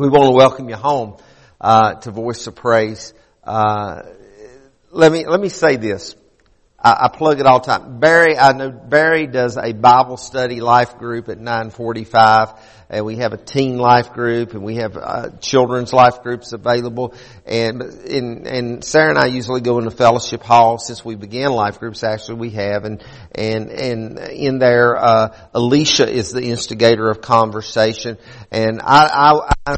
we want to welcome you home uh, to Voice of Praise. Uh, let me let me say this. I, plug it all the time. Barry, I know Barry does a Bible study life group at 945 and we have a teen life group and we have uh, children's life groups available. And in, and Sarah and I usually go into fellowship hall since we began life groups actually we have. And and and in there uh, Alicia is the instigator of conversation. And I I, I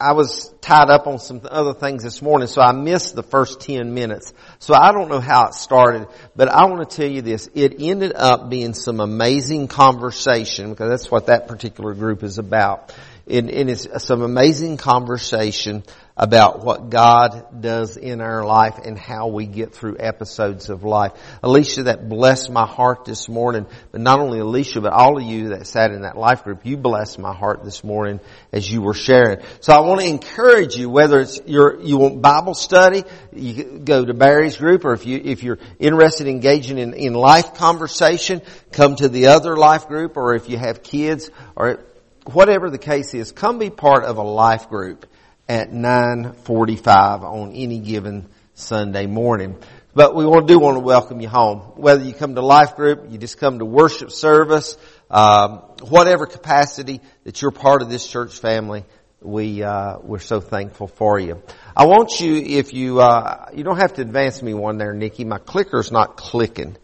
I was tied up on some other things this morning, so I missed the first 10 minutes. So I don't know how it started, but I want to tell you this. It ended up being some amazing conversation, because that's what that particular group is about. It, it is some amazing conversation about what God does in our life and how we get through episodes of life. Alicia, that blessed my heart this morning, but not only Alicia, but all of you that sat in that life group, you blessed my heart this morning as you were sharing. So I want to encourage you, whether it's your, you want Bible study, you go to Barry's group, or if you, if you're interested in engaging in, in life conversation, come to the other life group, or if you have kids, or whatever the case is, come be part of a life group at 9.45 on any given Sunday morning. But we do want to welcome you home. Whether you come to life group, you just come to worship service, um, whatever capacity that you're part of this church family, we uh, we're so thankful for you. I want you, if you uh, you don't have to advance me one there, Nikki. My clicker's not clicking.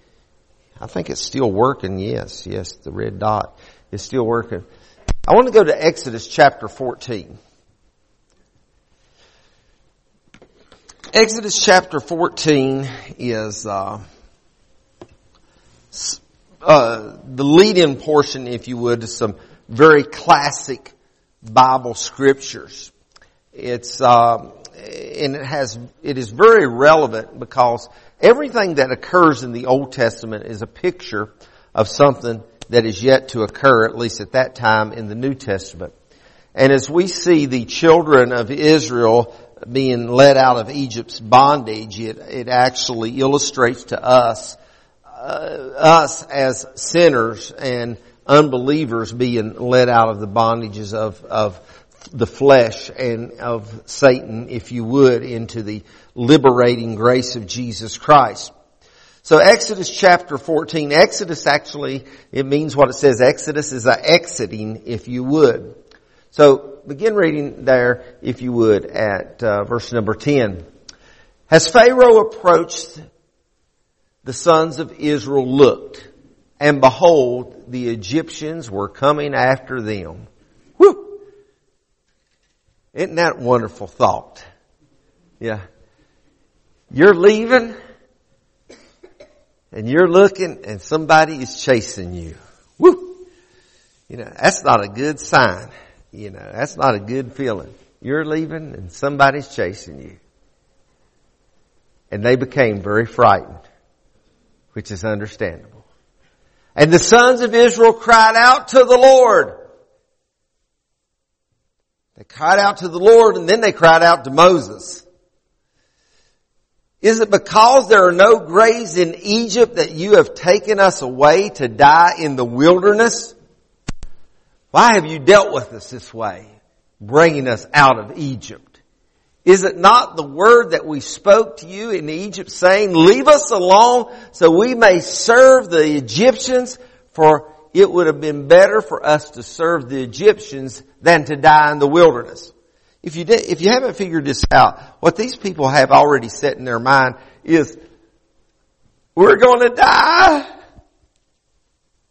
I think it's still working. Yes, yes, the red dot is still working. I want to go to Exodus chapter 14. Exodus chapter 14 is uh, uh, the lead-in portion, if you would, to some very classic Bible scriptures. It's uh, and it has it is very relevant because everything that occurs in the Old Testament is a picture of something that is yet to occur, at least at that time in the New Testament. And as we see the children of Israel being led out of Egypt's bondage, it, it actually illustrates to us, uh, us as sinners and unbelievers being led out of the bondages of, of the flesh and of Satan, if you would, into the liberating grace of Jesus Christ. So Exodus chapter 14, Exodus actually, it means what it says. Exodus is a exiting, if you would. So begin reading there, if you would, at uh, verse number 10. As Pharaoh approached, the sons of Israel looked, and behold, the Egyptians were coming after them. Whew! Isn't that wonderful thought? Yeah. You're leaving, and you're looking, and somebody is chasing you. Woo! You know, that's not a good sign. You know, that's not a good feeling. You're leaving and somebody's chasing you. And they became very frightened, which is understandable. And the sons of Israel cried out to the Lord. They cried out to the Lord and then they cried out to Moses. Is it because there are no graves in Egypt that you have taken us away to die in the wilderness? Why have you dealt with us this way, bringing us out of Egypt? Is it not the word that we spoke to you in Egypt saying, leave us alone so we may serve the Egyptians for it would have been better for us to serve the Egyptians than to die in the wilderness. If you did, if you haven't figured this out, what these people have already set in their mind is, we're going to die.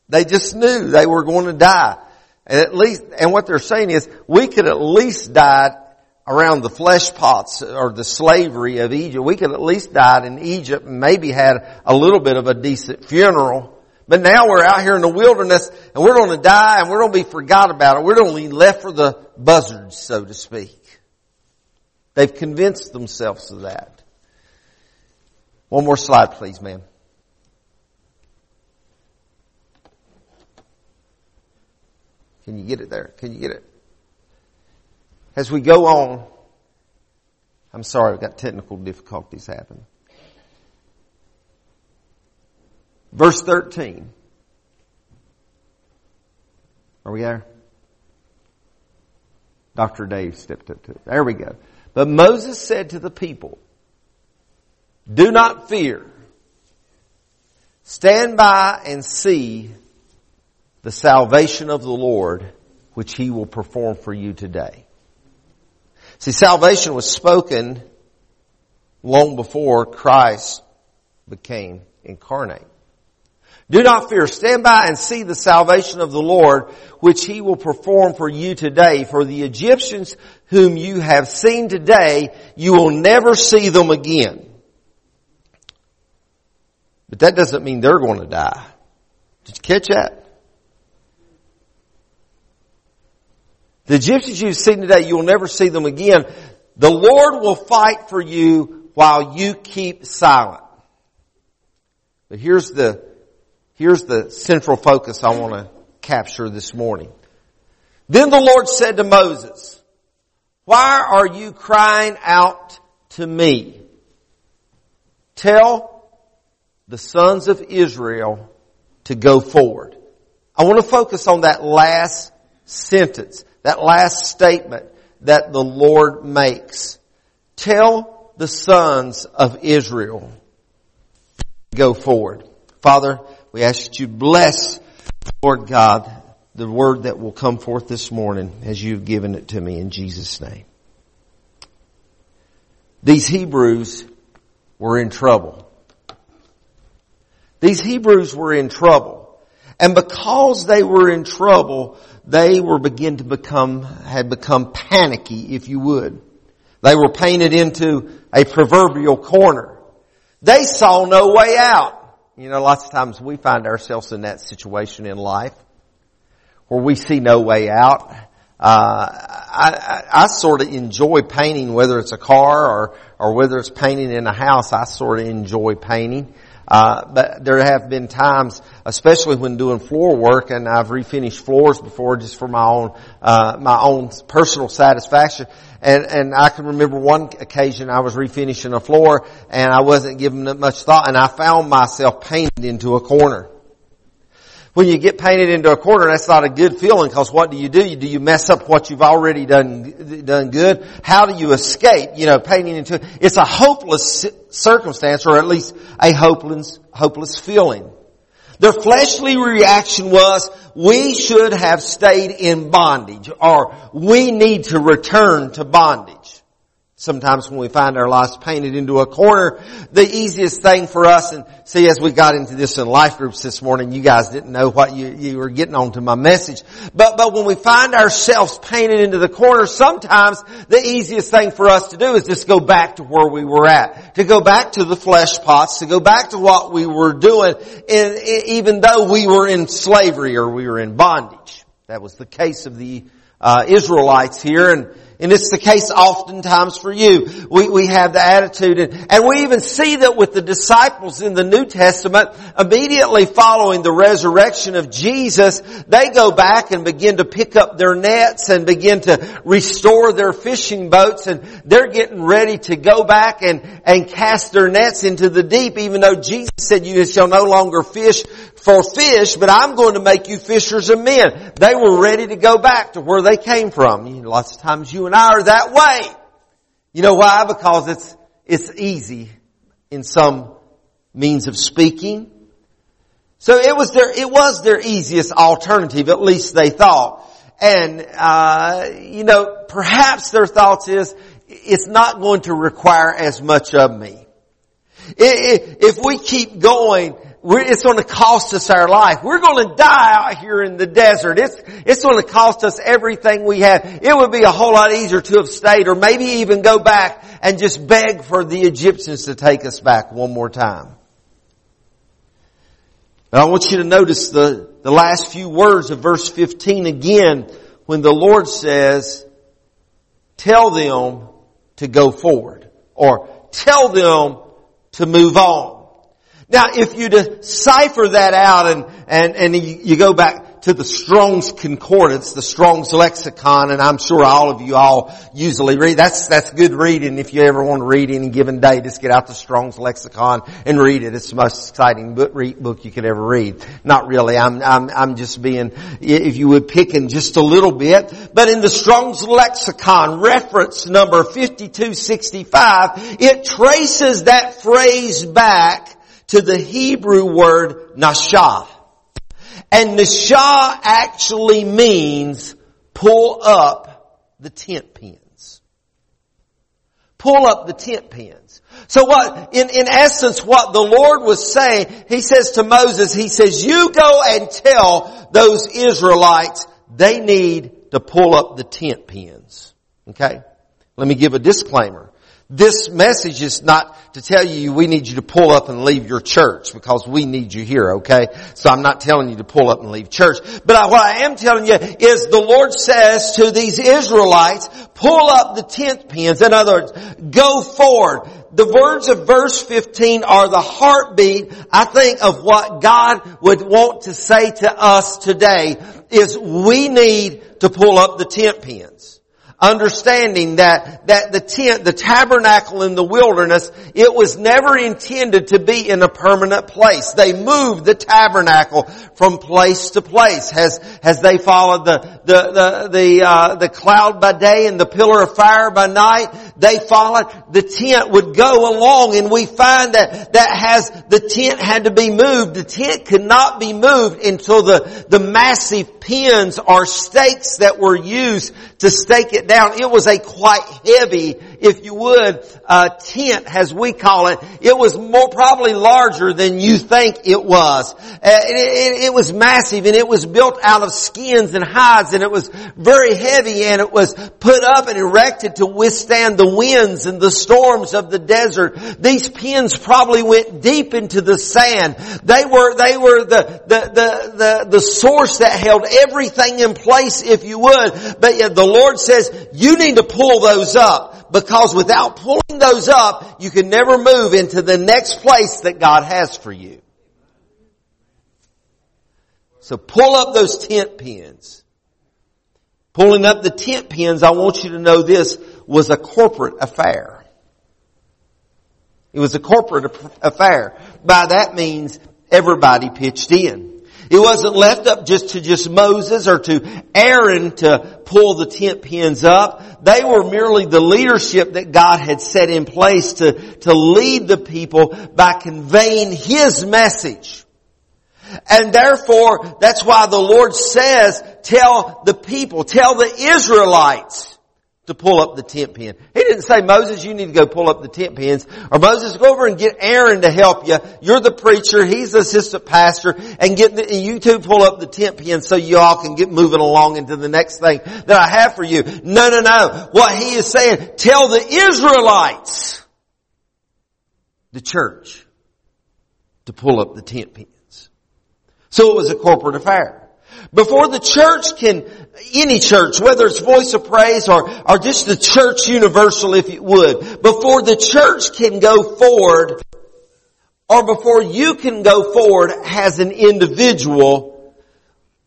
They just knew they were going to die. And at least, and what they're saying is, we could at least die around the flesh pots or the slavery of Egypt. We could at least die in Egypt and maybe had a little bit of a decent funeral. But now we're out here in the wilderness and we're going to die and we're going to be forgot about it. We're going to be left for the buzzards, so to speak. They've convinced themselves of that. One more slide, please, ma'am. Can you get it there? Can you get it? As we go on, I'm sorry, I've got technical difficulties happening. Verse 13. Are we there? Dr. Dave stepped up to it. There we go. But Moses said to the people, do not fear. Stand by and see the salvation of the Lord, which he will perform for you today. See, salvation was spoken long before Christ became incarnate. Do not fear. Stand by and see the salvation of the Lord, which he will perform for you today. For the Egyptians whom you have seen today, you will never see them again. But that doesn't mean they're going to die. Did you catch that? The Egyptians you've seen today, you will never see them again. The Lord will fight for you while you keep silent. But here's the Here's the central focus I want to capture this morning. Then the Lord said to Moses, why are you crying out to me? Tell the sons of Israel to go forward. I want to focus on that last sentence, that last statement that the Lord makes. Tell the sons of Israel go forward. Father, we ask that you bless, Lord God, the word that will come forth this morning as you've given it to me in Jesus' name. These Hebrews were in trouble. These Hebrews were in trouble. And because they were in trouble, they were begin to become, had become panicky, if you would. They were painted into a proverbial corner. They saw no way out. You know, lots of times we find ourselves in that situation in life where we see no way out. Uh, I, I, I sort of enjoy painting, whether it's a car or, or whether it's painting in a house. I sort of enjoy painting. Uh, but there have been times, especially when doing floor work, and I've refinished floors before just for my own, uh, my own personal satisfaction. And, and I can remember one occasion I was refinishing a floor and I wasn't giving it much thought and I found myself painted into a corner. When you get painted into a corner, that's not a good feeling because what do you do? Do you mess up what you've already done, done good? How do you escape, you know, painting into, it's a hopeless circumstance or at least a hopeless, hopeless feeling. Their fleshly reaction was, we should have stayed in bondage or we need to return to bondage. Sometimes when we find our lives painted into a corner, the easiest thing for us, and see as we got into this in life groups this morning, you guys didn't know what you, you were getting on to my message. But, but when we find ourselves painted into the corner, sometimes the easiest thing for us to do is just go back to where we were at. To go back to the flesh pots, to go back to what we were doing, in, even though we were in slavery or we were in bondage. That was the case of the uh, Israelites here, and and it's the case oftentimes for you. We, we have the attitude and, and we even see that with the disciples in the New Testament, immediately following the resurrection of Jesus, they go back and begin to pick up their nets and begin to restore their fishing boats and they're getting ready to go back and, and cast their nets into the deep even though Jesus said you shall no longer fish for fish, but I'm going to make you fishers of men. They were ready to go back to where they came from. You know, lots of times you and I are that way. You know why? Because it's, it's easy in some means of speaking. So it was their, it was their easiest alternative, at least they thought. And, uh, you know, perhaps their thoughts is, it's not going to require as much of me. If we keep going, it's going to cost us our life. We're going to die out here in the desert. It's, it's going to cost us everything we have. It would be a whole lot easier to have stayed or maybe even go back and just beg for the Egyptians to take us back one more time. But I want you to notice the, the last few words of verse 15 again when the Lord says, tell them to go forward or tell them to move on. Now, if you decipher that out and, and, and you, go back, to the Strong's Concordance, the Strong's Lexicon, and I'm sure all of you all usually read. That's, that's good reading if you ever want to read any given day. Just get out the Strong's Lexicon and read it. It's the most exciting book, book you could ever read. Not really. I'm, I'm, I'm just being, if you would, picking just a little bit. But in the Strong's Lexicon, reference number 5265, it traces that phrase back to the Hebrew word nashah. And Nashah actually means pull up the tent pins. Pull up the tent pins. So what, in, in essence, what the Lord was saying, He says to Moses, He says, you go and tell those Israelites they need to pull up the tent pins. Okay? Let me give a disclaimer. This message is not to tell you we need you to pull up and leave your church because we need you here, okay? So I'm not telling you to pull up and leave church. But what I am telling you is the Lord says to these Israelites, pull up the tent pins. In other words, go forward. The words of verse 15 are the heartbeat, I think, of what God would want to say to us today is we need to pull up the tent pins understanding that, that the tent, the tabernacle in the wilderness, it was never intended to be in a permanent place. They moved the tabernacle from place to place. As, as they followed the, the, the, the, uh, the cloud by day and the pillar of fire by night, they followed, the tent would go along and we find that, that has, the tent had to be moved. The tent could not be moved until the, the massive pins or stakes that were used to stake it down. It was a quite heavy, if you would, uh, tent as we call it. It was more probably larger than you think it was. Uh, it, it, it was massive and it was built out of skins and hides and it was very heavy and it was put up and erected to withstand the winds and the storms of the desert. These pins probably went deep into the sand. They were, they were the, the, the, the, the source that held everything in place if you would. But the Lord says, you need to pull those up because without pulling those up, you can never move into the next place that God has for you. So pull up those tent pins. Pulling up the tent pins, I want you to know this was a corporate affair. It was a corporate affair. By that means everybody pitched in. It wasn't left up just to just Moses or to Aaron to pull the tent pins up. They were merely the leadership that God had set in place to, to lead the people by conveying His message. And therefore, that's why the Lord says, tell the people, tell the Israelites, to pull up the tent pin. He didn't say, Moses, you need to go pull up the tent pins. Or Moses, go over and get Aaron to help you. You're the preacher. He's the assistant pastor. And get the, you two pull up the tent pin so you all can get moving along into the next thing that I have for you. No, no, no. What he is saying, tell the Israelites, the church, to pull up the tent pins. So it was a corporate affair. Before the church can, any church, whether it's Voice of Praise or, or just the church universal if you would, before the church can go forward, or before you can go forward as an individual,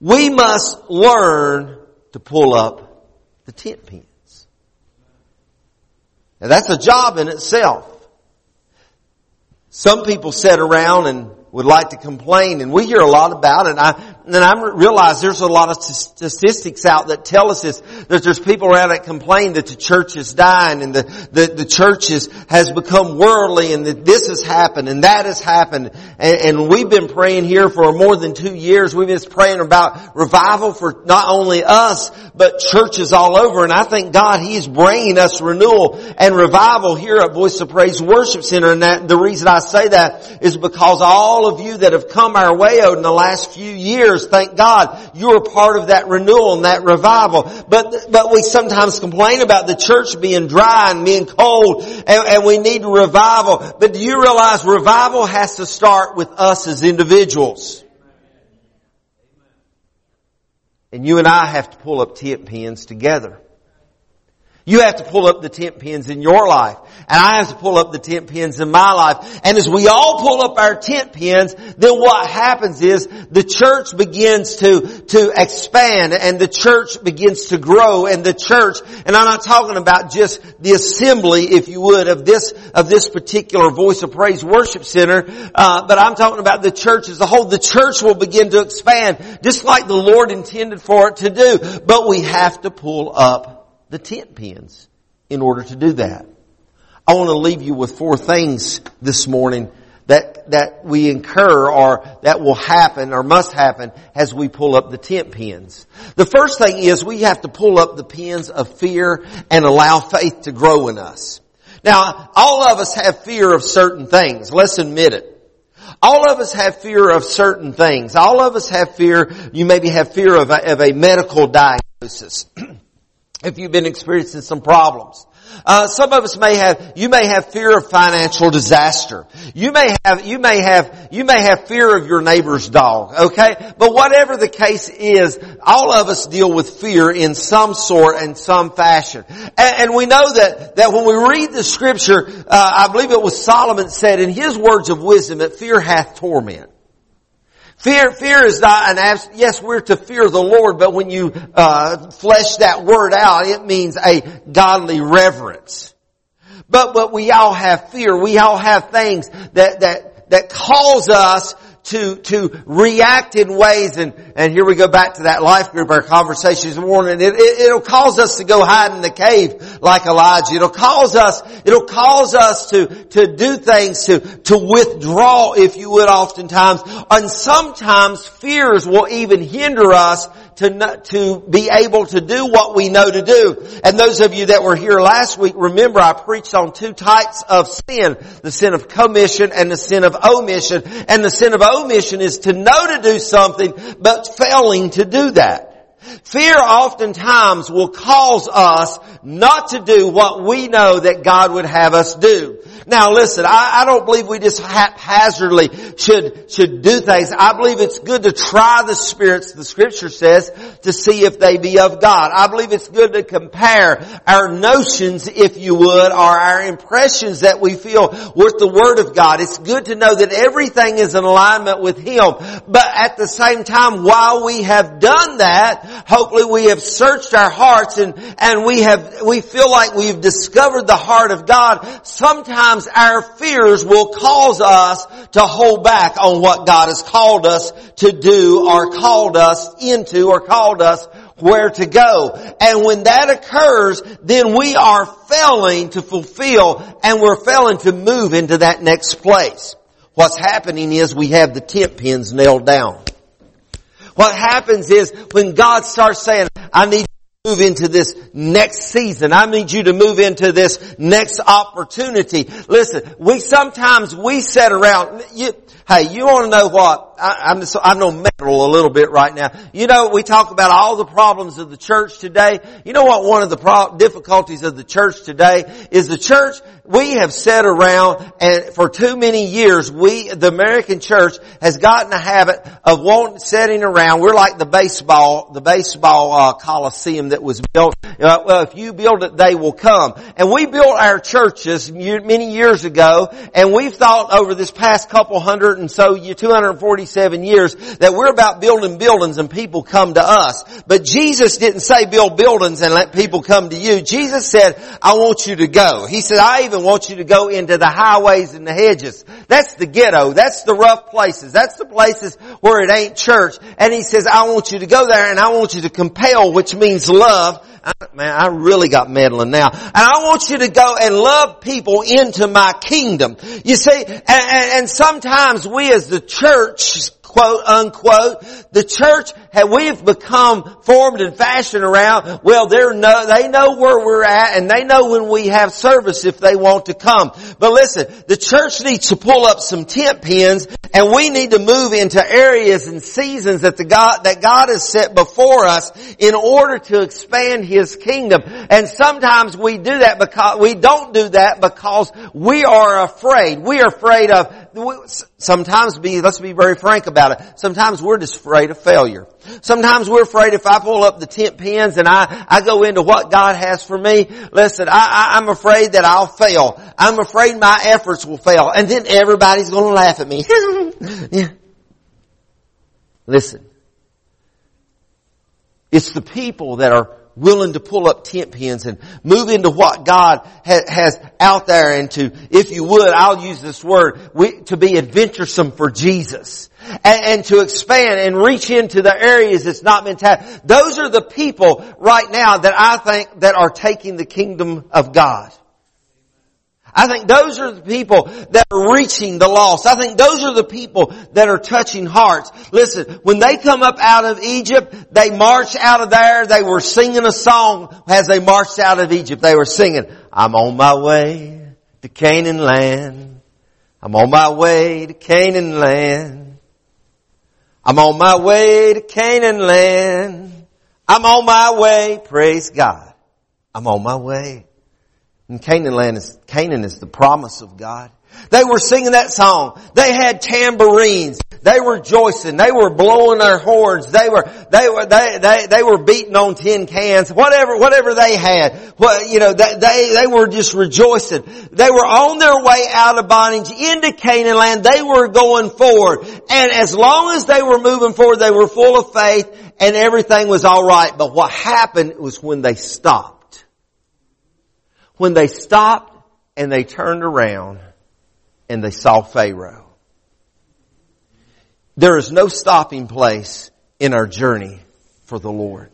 we must learn to pull up the tent pins. Now that's a job in itself. Some people sit around and would like to complain and we hear a lot about it. I, then I realize there's a lot of statistics out that tell us this, that there's people around that complain that the church is dying and the, the, the church is, has become worldly and that this has happened and that has happened. And, and we've been praying here for more than two years. We've been praying about revival for not only us, but churches all over. And I thank God He's bringing us renewal and revival here at Voice of Praise Worship Center. And that, the reason I say that is because all of you that have come our way out in the last few years years, thank God, you're part of that renewal and that revival. But, but we sometimes complain about the church being dry and being cold and, and we need revival. But do you realize revival has to start with us as individuals? And you and I have to pull up tent pins together. You have to pull up the tent pins in your life. And I have to pull up the tent pins in my life. And as we all pull up our tent pins, then what happens is the church begins to, to expand and the church begins to grow and the church, and I'm not talking about just the assembly, if you would, of this, of this particular Voice of Praise Worship Center, uh, but I'm talking about the church as a whole. The church will begin to expand just like the Lord intended for it to do. But we have to pull up the tent pins in order to do that. I want to leave you with four things this morning that, that we incur or that will happen or must happen as we pull up the tent pins. The first thing is we have to pull up the pins of fear and allow faith to grow in us. Now, all of us have fear of certain things. Let's admit it. All of us have fear of certain things. All of us have fear, you maybe have fear of a, of a medical diagnosis. if you've been experiencing some problems. Uh, some of us may have, you may have fear of financial disaster. You may have, you may have, you may have fear of your neighbor's dog, okay? But whatever the case is, all of us deal with fear in some sort and some fashion. And, and we know that, that when we read the scripture, uh, I believe it was Solomon said in his words of wisdom that fear hath torment. Fear, fear is not an abs- yes, we're to fear the Lord, but when you uh, flesh that word out, it means a godly reverence. But but we all have fear. We all have things that that that cause us to, to react in ways and, and here we go back to that life group, our conversations this morning. It, it, it'll cause us to go hide in the cave like Elijah. It'll cause us, it'll cause us to, to do things to, to withdraw, if you would, oftentimes. And sometimes fears will even hinder us to, not, to be able to do what we know to do. And those of you that were here last week, remember I preached on two types of sin. The sin of commission and the sin of omission. And the sin of omission is to know to do something, but failing to do that. Fear oftentimes will cause us not to do what we know that God would have us do. Now listen, I, I, don't believe we just haphazardly should, should do things. I believe it's good to try the spirits, the scripture says, to see if they be of God. I believe it's good to compare our notions, if you would, or our impressions that we feel with the Word of God. It's good to know that everything is in alignment with Him. But at the same time, while we have done that, hopefully we have searched our hearts and, and we have, we feel like we've discovered the heart of God. Sometimes sometimes our fears will cause us to hold back on what God has called us to do or called us into or called us where to go. And when that occurs, then we are failing to fulfill and we're failing to move into that next place. What's happening is we have the tent pins nailed down. What happens is when God starts saying, I need move into this next season. I need you to move into this next opportunity. Listen, we sometimes we sit around, you, hey, you want to know what? I, am just, I'm no meddle a little bit right now. You know, we talk about all the problems of the church today. You know what one of the pro- difficulties of the church today is the church, we have sat around and for too many years, we, the American church has gotten a habit of wanting, sitting around. We're like the baseball, the baseball, uh, coliseum that was built. Uh, well, if you build it, they will come. And we built our churches many years ago and we've thought over this past couple hundred and so, 240 47 years that we're about building buildings and people come to us. But Jesus didn't say build buildings and let people come to you. Jesus said, I want you to go. He said, I even want you to go into the highways and the hedges. That's the ghetto. That's the rough places. That's the places where it ain't church. And he says, I want you to go there and I want you to compel, which means love. Man, I really got meddling now. And I want you to go and love people into my kingdom. You see, and, and, and sometimes we as the church quote unquote. The church, have, we've become formed and fashioned around, well, they're no, they know where we're at and they know when we have service if they want to come. But listen, the church needs to pull up some tent pins and we need to move into areas and seasons that the God, that God has set before us in order to expand His kingdom. And sometimes we do that because, we don't do that because we are afraid. We are afraid of, sometimes be, let's be very frank about it. Sometimes we're just afraid of failure. Sometimes we're afraid if I pull up the tent pins and I, I go into what God has for me, listen, I, I, I'm afraid that I'll fail. I'm afraid my efforts will fail. And then everybody's to laugh at me. yeah. Listen. It's the people that are willing to pull up tent pins and move into what God ha- has out there and to, if you would, I'll use this word, to be adventuresome for Jesus. And, and, to expand and reach into the areas that's not been tapped. Those are the people right now that I think that are taking the kingdom of God. I think those are the people that are reaching the lost. I think those are the people that are touching hearts. Listen, when they come up out of Egypt, they marched out of there, they were singing a song as they marched out of Egypt. They were singing, I'm on my way to Canaan land. I'm on my way to Canaan land. I'm on my way to Canaan land. I'm on my way, praise God. I'm on my way. And Canaan land is, Canaan is the promise of God. They were singing that song. They had tambourines. They were rejoicing. They were blowing their horns. They were, they were, they, they, they were beating on tin cans. Whatever, whatever they had. Well, you know, they, they, they were just rejoicing. They were on their way out of bondage into Canaan land. They were going forward. And as long as they were moving forward, they were full of faith and everything was alright. But what happened was when they stopped when they stopped and they turned around and they saw Pharaoh. There is no stopping place in our journey for the Lord.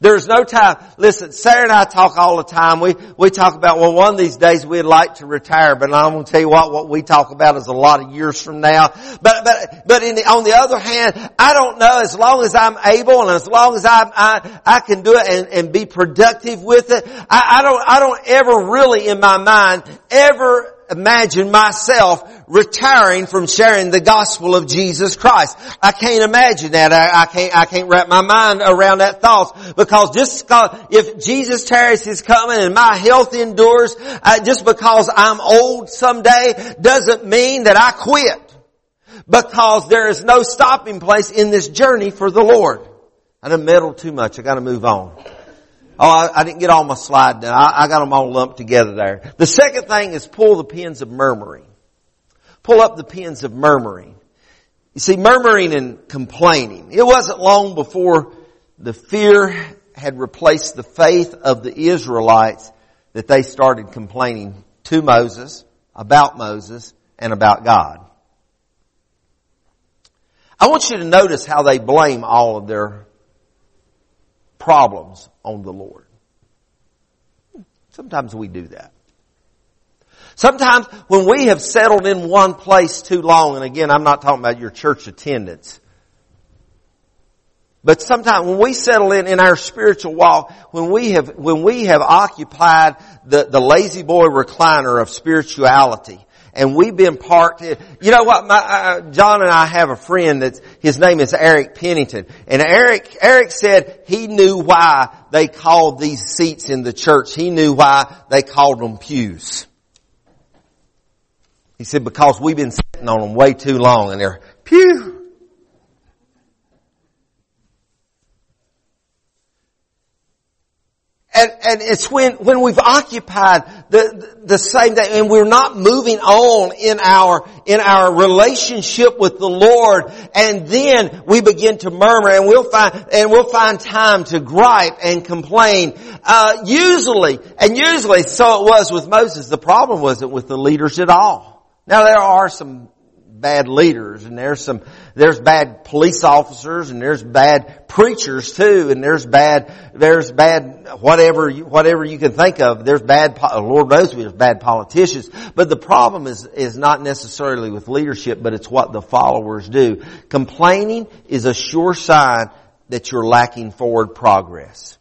There's no time. Listen, Sarah and I talk all the time. We, we talk about, well, one of these days we'd like to retire, but I'm going to tell you what, what we talk about is a lot of years from now. But, but, but the, on the other hand, I don't know, as long as I'm able and as long as I, I, I can do it and, and be productive with it, I, I don't, I don't ever really in my mind ever imagine myself retiring from sharing the gospel of Jesus Christ. I can't imagine that. I, I can't, I can't wrap my mind around that thought because just if Jesus tarries his coming and my health endures, uh, just because I'm old someday doesn't mean that I quit. Because there is no stopping place in this journey for the Lord. I done meddled too much. I gotta move on. Oh, I, I, didn't get all my slide done. I, I got them all lumped together there. The second thing is pull the pins of murmuring. Pull up the pins of murmuring. You see, murmuring and complaining. It wasn't long before the fear had replaced the faith of the Israelites that they started complaining to Moses, about Moses, and about God. I want you to notice how they blame all of their problems on the Lord. Sometimes we do that. Sometimes when we have settled in one place too long, and again, I'm not talking about your church attendance, but sometimes when we settle in in our spiritual walk, when we have, when we have occupied the, the La-Z-Boy recliner of spirituality, and we've been parked. You know what? My, uh, John and I have a friend that's his name is Eric Pennington, and Eric Eric said he knew why they called these seats in the church. He knew why they called them pews. He said because we've been sitting on them way too long, and they're pew And, and it's when, when we've occupied the, the same day and we're not moving on in our, in our relationship with the Lord and then we begin to murmur and we'll find, and we'll find time to gripe and complain. Uh, usually, and usually so it was with Moses, the problem wasn't with the leaders at all. Now there are some bad leaders and there's some, there's bad police officers and there's bad preachers too and there's bad, there's bad whatever, whatever you can think of. There's bad, oh, Lord knows we there's bad politicians. But the problem is, is not necessarily with leadership, but it's what the followers do. Complaining is a sure sign that you're lacking forward progress.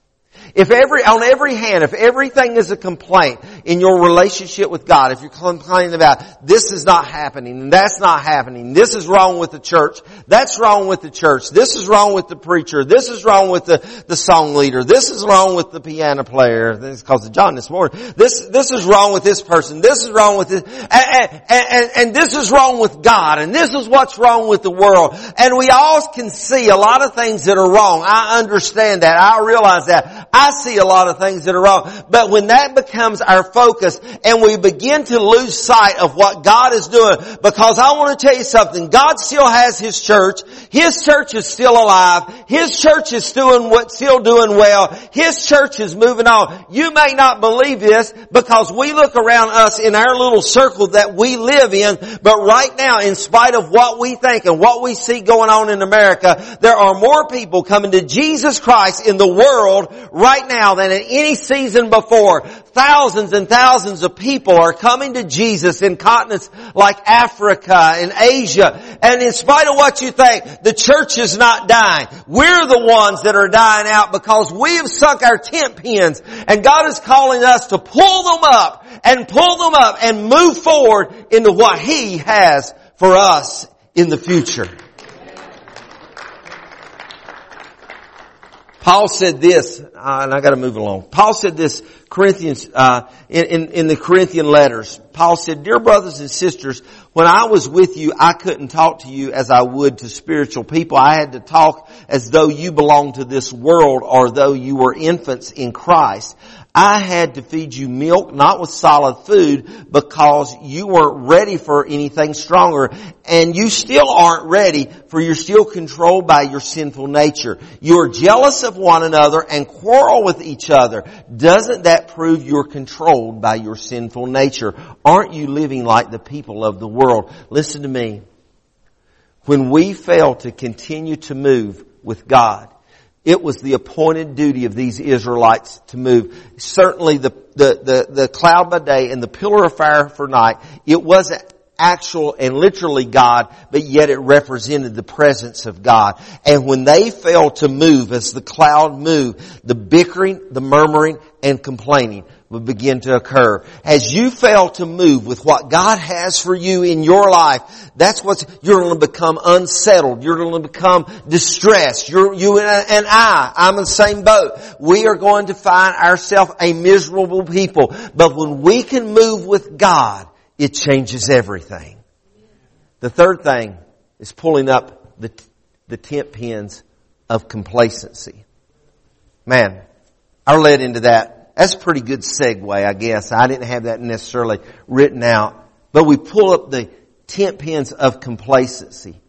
If every, on every hand, if everything is a complaint, in your relationship with God, if you're complaining about this is not happening that's not happening, this is wrong with the church, that's wrong with the church, this is wrong with the preacher, this is wrong with the, the song leader, this is wrong with the piano player, this is cause of John this morning, this, this is wrong with this person, this is wrong with this, and, and, and, and this is wrong with God, and this is what's wrong with the world. And we all can see a lot of things that are wrong. I understand that. I realize that. I see a lot of things that are wrong. But when that becomes our focus and we begin to lose sight of what God is doing, because I want to tell you something, God still has His church. His church is still alive. His church is doing what, still doing well. His church is moving on. You may not believe this because we look around us in our little circle that we live in, but right now, in spite of what we think and what we see going on in America, there are more people coming to Jesus Christ in the world right now than at any season before. Thousands and thousands of people are coming to Jesus in continents like Africa and Asia. And in spite of what you think, the church is not dying. We're the ones that are dying out because we have sunk our tent pins and God is calling us to pull them up and pull them up and move forward into what He has for us in the future. Paul said this, uh, and I got to move along. Paul said this, Corinthians, uh, in, in, in the Corinthian letters. Paul said, "Dear brothers and sisters, when I was with you, I couldn't talk to you as I would to spiritual people. I had to talk as though you belonged to this world, or though you were infants in Christ. I had to feed you milk, not with solid food, because you weren't ready for anything stronger. And you still aren't ready, for you're still controlled by your sinful nature. You're jealous of one another and quarrel with each other. Doesn't that prove you're controlled by your sinful nature? Aren't you living like the people of the world? Listen to me. When we fail to continue to move with God, it was the appointed duty of these Israelites to move. Certainly the, the, the, the cloud by day and the pillar of fire for night, it wasn't actual and literally God, but yet it represented the presence of God. And when they failed to move as the cloud moved, the bickering, the murmuring, and complaining would begin to occur. As you fail to move with what God has for you in your life, that's what you're going to become unsettled. You're going to become distressed. You're, you and I, I'm in the same boat. We are going to find ourselves a miserable people. But when we can move with God, it changes everything. The third thing is pulling up the, the tent pins of complacency. Man, I led into that. That's a pretty good segue, I guess. I didn't have that necessarily written out. But we pull up the tent pins of complacency.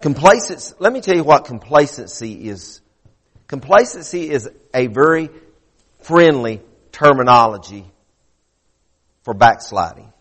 Complacency, let me tell you what complacency is. Complacency is a very friendly terminology for backsliding.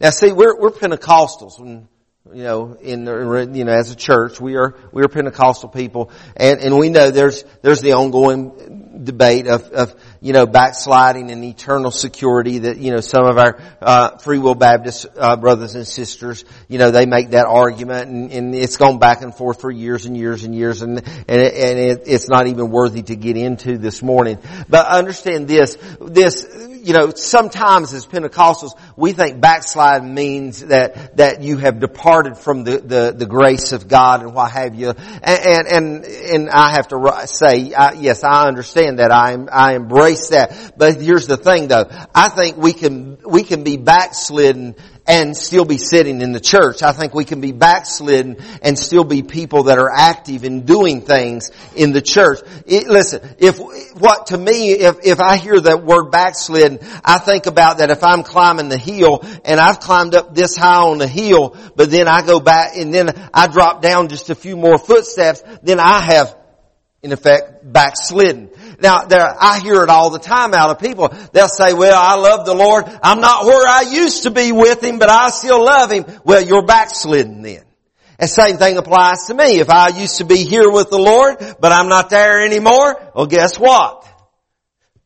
Now see, we're, we're Pentecostals. You know, in the, you know, as a church, we are, we are Pentecostal people, and, and we know there's, there's the ongoing debate of, of, you know, backsliding and eternal security that, you know, some of our, uh, Free Will Baptist, uh, brothers and sisters, you know, they make that argument and, and it's gone back and forth for years and years and years and, and, it, and it, it's not even worthy to get into this morning. But understand this, this, you know, sometimes as Pentecostals, we think backslide means that, that you have departed from the, the, the grace of God and what have you. And, and, and I have to say, I, yes, I understand that. I, I embrace that. But here's the thing though. I think we can, we can be backslidden and still be sitting in the church. I think we can be backslidden and still be people that are active in doing things in the church. It, listen, if, what to me, if, if I hear that word backslidden, I think about that if I'm climbing the hill and I've climbed up this high on the hill, but then I go back and then I drop down just a few more footsteps, then I have in effect, backslidden. Now, there, I hear it all the time out of people. They'll say, well, I love the Lord. I'm not where I used to be with Him, but I still love Him. Well, you're backslidden then. And same thing applies to me. If I used to be here with the Lord, but I'm not there anymore, well guess what?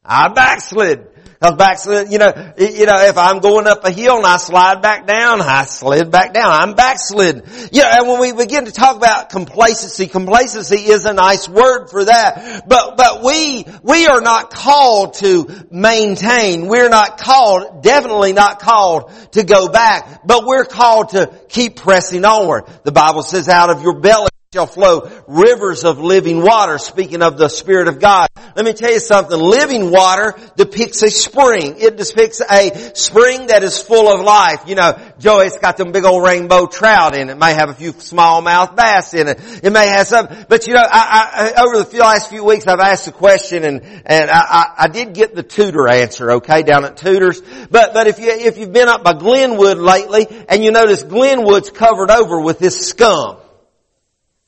I backslid. Cause backslid, you know, you know, if I'm going up a hill and I slide back down, I slid back down. I'm backslidden. You know, and when we begin to talk about complacency, complacency is a nice word for that. But, but we, we are not called to maintain. We're not called, definitely not called to go back, but we're called to keep pressing onward. The Bible says out of your belly shall flow rivers of living water, speaking of the Spirit of God. Let me tell you something. Living water depicts a spring. It depicts a spring that is full of life. You know, Joey's got them big old rainbow trout in it. It may have a few smallmouth bass in it. It may have some, but you know, I, I, over the few, last few weeks I've asked a question and, and I, I, did get the Tudor answer, okay, down at Tudor's. But, but if you, if you've been up by Glenwood lately and you notice Glenwood's covered over with this scum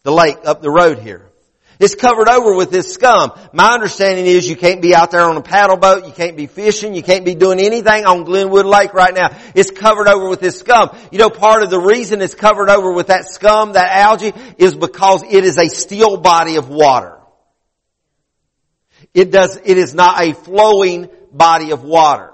the lake up the road here. It's covered over with this scum. My understanding is you can't be out there on a paddle boat, you can't be fishing, you can't be doing anything on Glenwood Lake right now. It's covered over with this scum. You know, part of the reason it's covered over with that scum, that algae, is because it is a still body of water. It does, it is not a flowing body of water.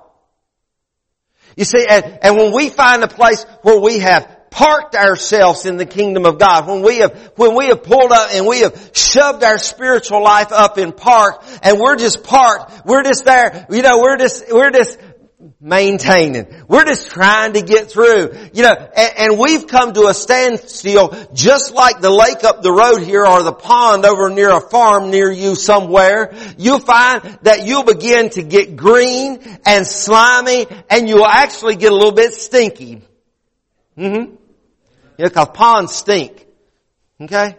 You see, and, and when we find a place where we have parked ourselves in the kingdom of God, when we have, when we have pulled up and we have shoved our spiritual life up in park and we're just parked, we're just there, you know, we're just, we're just maintaining. We're just trying to get through. You know, and, and, we've come to a standstill just like the lake up the road here or the pond over near a farm near you somewhere. You'll find that you'll begin to get green and slimy and you'll actually get a little bit stinky. Mm-hmm. Yeah, cause ponds stink. Okay?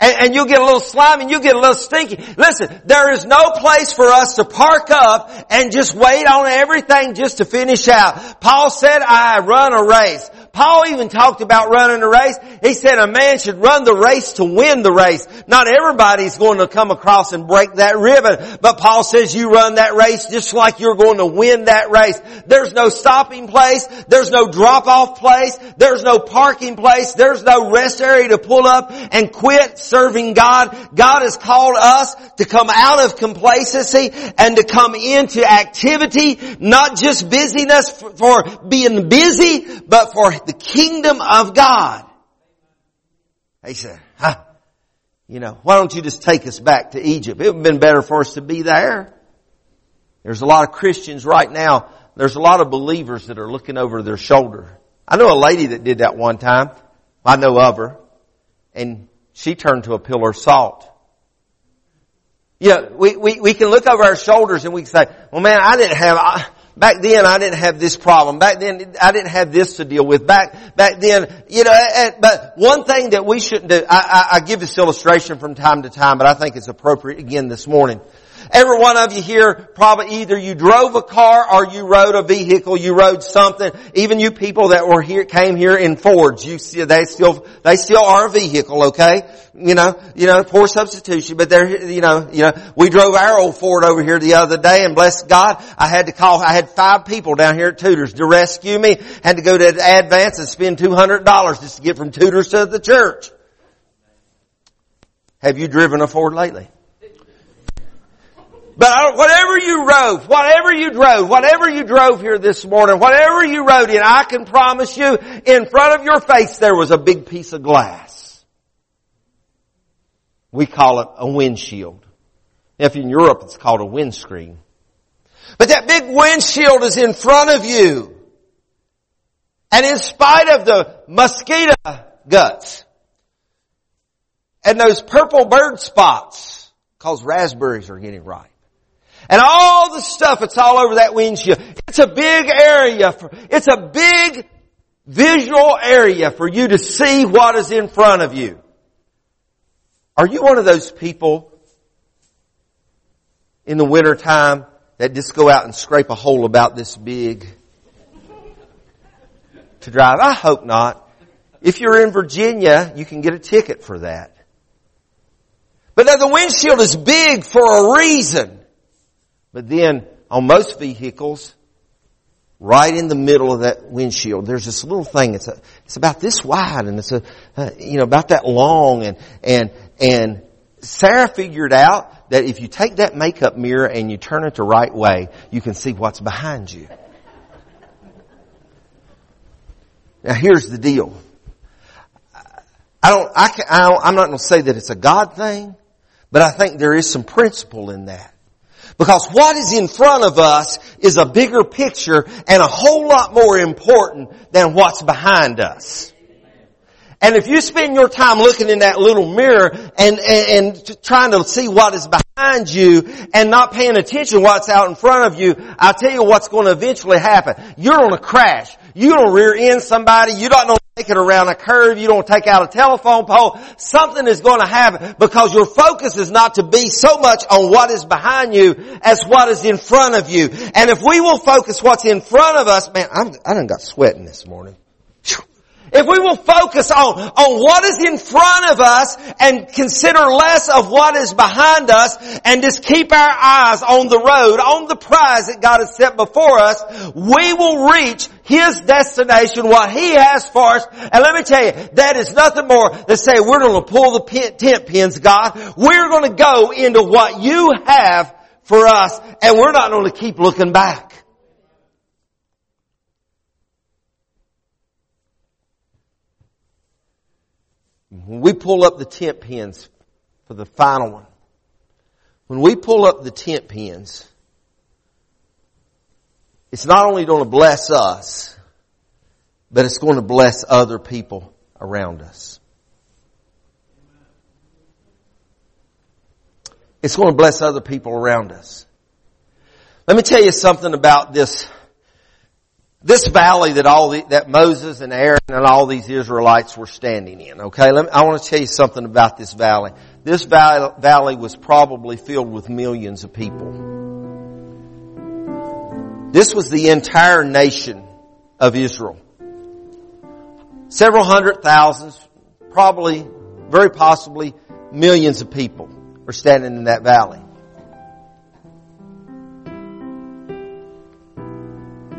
And, and you get a little slimy and you get a little stinky. Listen, there is no place for us to park up and just wait on everything just to finish out. Paul said, I run a race. Paul even talked about running a race. He said a man should run the race to win the race. Not everybody's going to come across and break that ribbon, but Paul says you run that race just like you're going to win that race. There's no stopping place. There's no drop off place. There's no parking place. There's no rest area to pull up and quit serving God. God has called us to come out of complacency and to come into activity, not just busyness for being busy, but for the kingdom of God. He said, huh, you know, why don't you just take us back to Egypt? It would have been better for us to be there. There's a lot of Christians right now, there's a lot of believers that are looking over their shoulder. I know a lady that did that one time. I know of her. And she turned to a pillar of salt. Yeah, we, we, we can look over our shoulders and we can say, well man, I didn't have, I, Back then I didn't have this problem. Back then I didn't have this to deal with. Back, back then, you know, but one thing that we shouldn't do, I, I, I give this illustration from time to time, but I think it's appropriate again this morning. Every one of you here, probably either you drove a car or you rode a vehicle, you rode something. Even you people that were here, came here in Fords, you see, they still, they still are a vehicle, okay? You know, you know, poor substitution, but they're, you know, you know, we drove our old Ford over here the other day and bless God, I had to call, I had five people down here at Tudor's to rescue me, had to go to Advance and spend $200 just to get from Tudor's to the church. Have you driven a Ford lately? But whatever you rode, whatever you drove, whatever you drove here this morning, whatever you rode in, I can promise you, in front of your face there was a big piece of glass. We call it a windshield. If in Europe it's called a windscreen. But that big windshield is in front of you. And in spite of the mosquito guts and those purple bird spots, cause raspberries are getting ripe. And all the stuff that's all over that windshield. It's a big area for, it's a big visual area for you to see what is in front of you. Are you one of those people in the wintertime that just go out and scrape a hole about this big to drive? I hope not. If you're in Virginia, you can get a ticket for that. But now the windshield is big for a reason. But then on most vehicles, right in the middle of that windshield, there's this little thing. It's a, it's about this wide and it's a, uh, you know, about that long and, and, and Sarah figured out that if you take that makeup mirror and you turn it the right way, you can see what's behind you. Now here's the deal. I don't, I can, I I'm not going to say that it's a God thing, but I think there is some principle in that. Because what is in front of us is a bigger picture and a whole lot more important than what's behind us. And if you spend your time looking in that little mirror and, and, and, trying to see what is behind you and not paying attention to what's out in front of you, I'll tell you what's going to eventually happen. You're going to crash. You don't rear end somebody. You don't know take it around a curve. You don't take out a telephone pole. Something is going to happen because your focus is not to be so much on what is behind you as what is in front of you. And if we will focus what's in front of us, man, I'm, I done got sweating this morning. If we will focus on, on what is in front of us and consider less of what is behind us and just keep our eyes on the road, on the prize that God has set before us, we will reach His destination, what He has for us. And let me tell you, that is nothing more than say we're going to pull the tent pins, God. We're going to go into what You have for us and we're not going to keep looking back. When we pull up the tent pins for the final one, when we pull up the tent pins, it's not only going to bless us, but it's going to bless other people around us. It's going to bless other people around us. Let me tell you something about this this valley that all the, that Moses and Aaron and all these Israelites were standing in. Okay, me, I want to tell you something about this valley. This valley, valley was probably filled with millions of people. This was the entire nation of Israel. Several hundred thousands, probably, very possibly, millions of people were standing in that valley.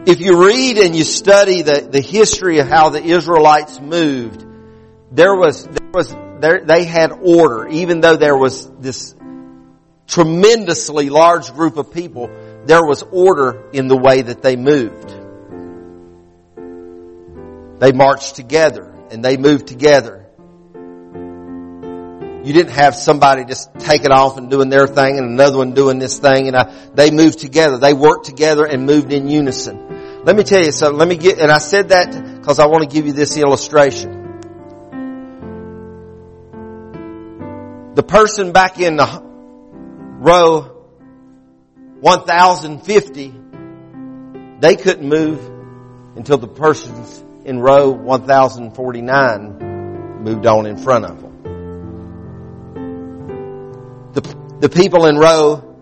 If you read and you study the, the history of how the Israelites moved, there was, there was, there, they had order, even though there was this tremendously large group of people, there was order in the way that they moved. They marched together and they moved together. You didn't have somebody just taking off and doing their thing and another one doing this thing and I, they moved together. They worked together and moved in unison. Let me tell you something. Let me get, and I said that because I want to give you this illustration. The person back in the row 1050, they couldn't move until the persons in row 1049 moved on in front of them. The, the people in row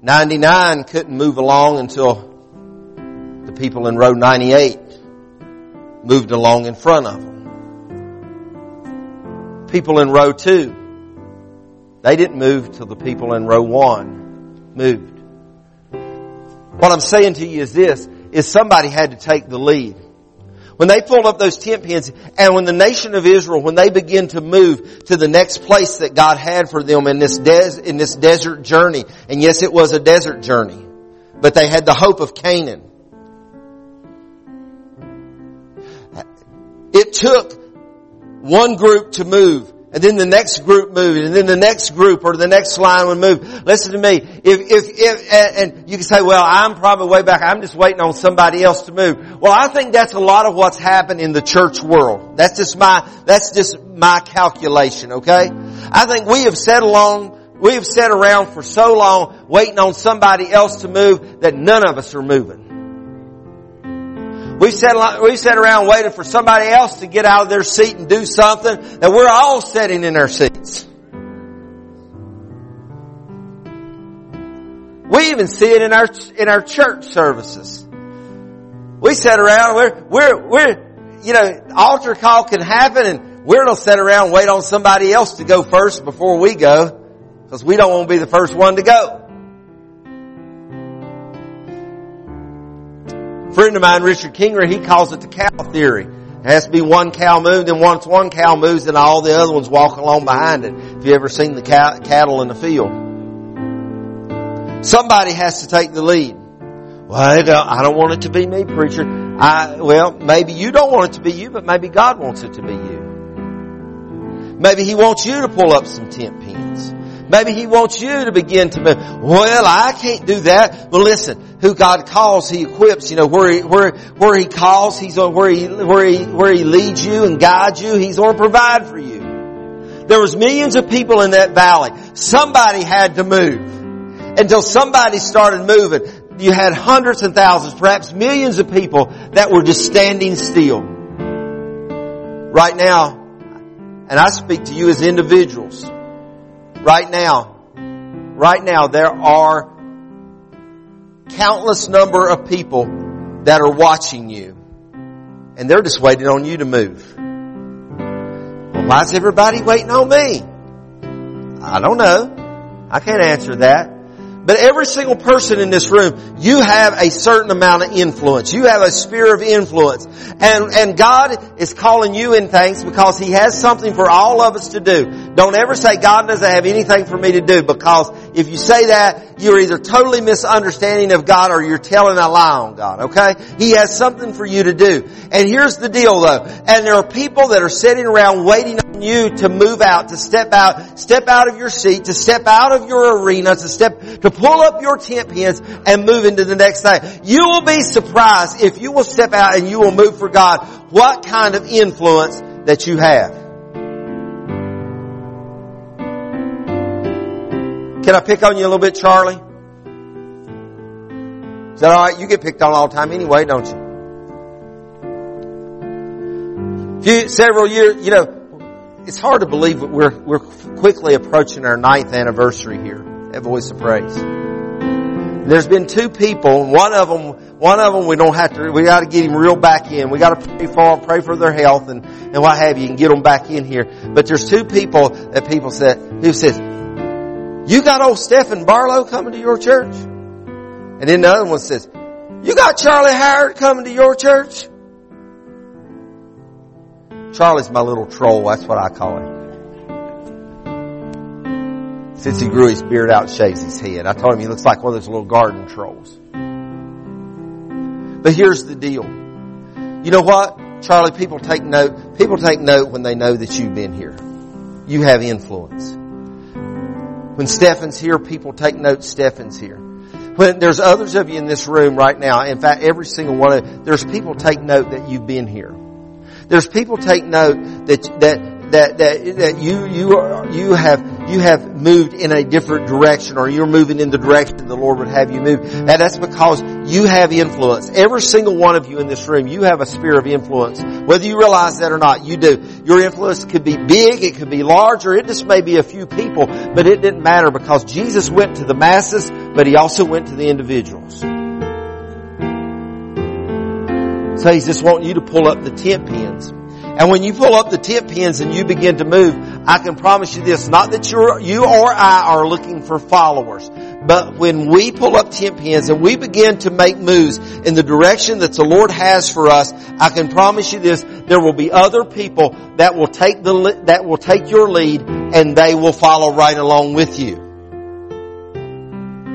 99 couldn't move along until people in row 98 moved along in front of them. People in row 2, they didn't move till the people in row 1 moved. What I'm saying to you is this, is somebody had to take the lead. When they pulled up those tent pins and when the nation of Israel, when they began to move to the next place that God had for them in this des- in this desert journey, and yes, it was a desert journey, but they had the hope of Canaan. It took one group to move. And then the next group moved, and then the next group or the next line would move. Listen to me. If, if, if, and you can say, well, I'm probably way back. I'm just waiting on somebody else to move. Well, I think that's a lot of what's happened in the church world. That's just my, that's just my calculation, okay? I think we have sat along, we have sat around for so long waiting on somebody else to move that none of us are moving. We've sat, we've sat around waiting for somebody else to get out of their seat and do something that we're all sitting in our seats. We even see it in our, in our church services. We sit around, we're, we're, we're, you know, altar call can happen and we're gonna sit around wait on somebody else to go first before we go because we don't want to be the first one to go. Friend of mine, Richard Kinger, he calls it the cow theory. It has to be one cow moved, and once one cow moves, then all the other ones walk along behind it. Have you ever seen the cattle in the field? Somebody has to take the lead. Well, I don't, I don't want it to be me, preacher. I, well, maybe you don't want it to be you, but maybe God wants it to be you. Maybe He wants you to pull up some tent pins. Maybe He wants you to begin to move. Well, I can't do that. Well, listen, who God calls, He equips. You know, where He, where, where He calls, He's on, where He, where He, where He leads you and guides you, He's to provide for you. There was millions of people in that valley. Somebody had to move. Until somebody started moving. You had hundreds and thousands, perhaps millions of people that were just standing still. Right now, and I speak to you as individuals, right now, right now there are countless number of people that are watching you and they're just waiting on you to move. Well, why is everybody waiting on me? I don't know. I can't answer that. But every single person in this room, you have a certain amount of influence. You have a sphere of influence. And, and God is calling you in things because He has something for all of us to do. Don't ever say God doesn't have anything for me to do because if you say that, you're either totally misunderstanding of God or you're telling a lie on God, okay? He has something for you to do. And here's the deal though. And there are people that are sitting around waiting on you to move out, to step out, step out of your seat, to step out of your arena, to step, to pull up your tent pins and move into the next thing. You will be surprised if you will step out and you will move for God, what kind of influence that you have. Can I pick on you a little bit, Charlie? Is that alright? You get picked on all the time anyway, don't you? Few, several years, you know, it's hard to believe we're, we're quickly approaching our ninth anniversary here at Voice of Praise. There's been two people, one of them, one of them we don't have to, we gotta get him real back in. We gotta pray for them, pray for their health and, and what have you and get them back in here. But there's two people that people said, who says, you got old Stephen Barlow coming to your church? And then the other one says, you got Charlie Howard coming to your church? Charlie's my little troll, that's what I call him. Since he grew his beard out, shaves his head. I told him he looks like one of those little garden trolls. But here's the deal. You know what? Charlie, people take note, people take note when they know that you've been here. You have influence. When Stefan's here, people take note Stefan's here. When there's others of you in this room right now, in fact, every single one of, there's people take note that you've been here. There's people take note that, that, that, that, that you, you are, you have, you have moved in a different direction or you're moving in the direction the Lord would have you move. And that's because you have influence. Every single one of you in this room, you have a sphere of influence. Whether you realize that or not, you do. Your influence could be big, it could be large, or it just may be a few people, but it didn't matter because Jesus went to the masses, but He also went to the individuals. So He's just wanting you to pull up the tent pins and when you pull up the tent pins and you begin to move, I can promise you this, not that you're, you or I are looking for followers, but when we pull up tent pins and we begin to make moves in the direction that the Lord has for us, I can promise you this, there will be other people that will take the, that will take your lead and they will follow right along with you.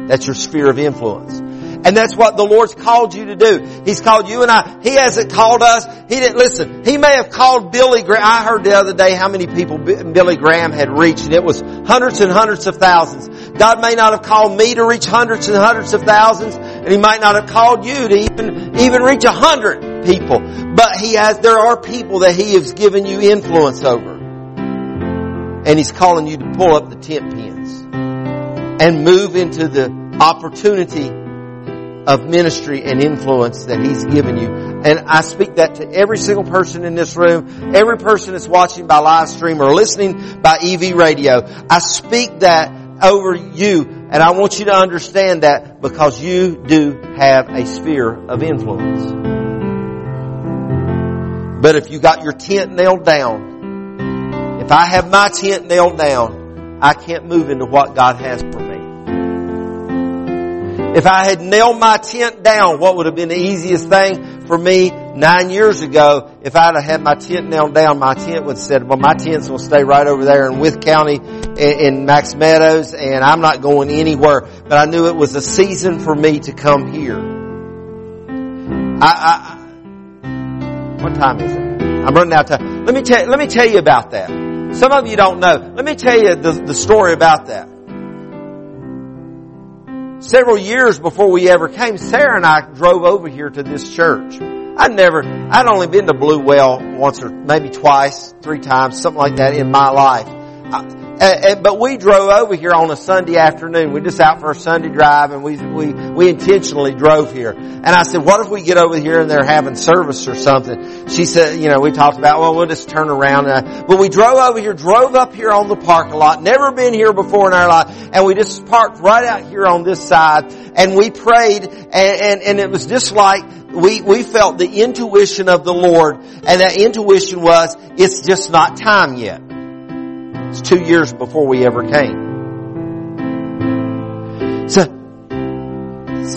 That's your sphere of influence. And that's what the Lord's called you to do. He's called you and I. He hasn't called us. He didn't listen. He may have called Billy Graham. I heard the other day how many people Billy Graham had reached and it was hundreds and hundreds of thousands. God may not have called me to reach hundreds and hundreds of thousands and He might not have called you to even, even reach a hundred people. But He has, there are people that He has given you influence over. And He's calling you to pull up the tent pins and move into the opportunity of ministry and influence that He's given you. And I speak that to every single person in this room, every person that's watching by live stream or listening by EV radio. I speak that over you and I want you to understand that because you do have a sphere of influence. But if you got your tent nailed down, if I have my tent nailed down, I can't move into what God has for me. If I had nailed my tent down, what would have been the easiest thing for me nine years ago? If I'd have had my tent nailed down, my tent would have said, well, my tent's will stay right over there in Wythe County in, Max Meadows and I'm not going anywhere. But I knew it was a season for me to come here. I, I what time is it? I'm running out of time. Let me tell, let me tell you about that. Some of you don't know. Let me tell you the, the story about that several years before we ever came, Sarah and I drove over here to this church. I'd never, I'd only been to Bluewell once or maybe twice, three times, something like that in my life. I, Eh, eh, but we drove over here on a Sunday afternoon. We just out for a Sunday drive and we, we, we intentionally drove here. And I said, what if we get over here and they're having service or something? She said, you know, we talked about, well, we'll just turn around. but we drove over here, drove up here on the parking lot, never been here before in our life. And we just parked right out here on this side and we prayed and, and, and it was just like we, we felt the intuition of the Lord and that intuition was, it's just not time yet. It's two years before we ever came. So,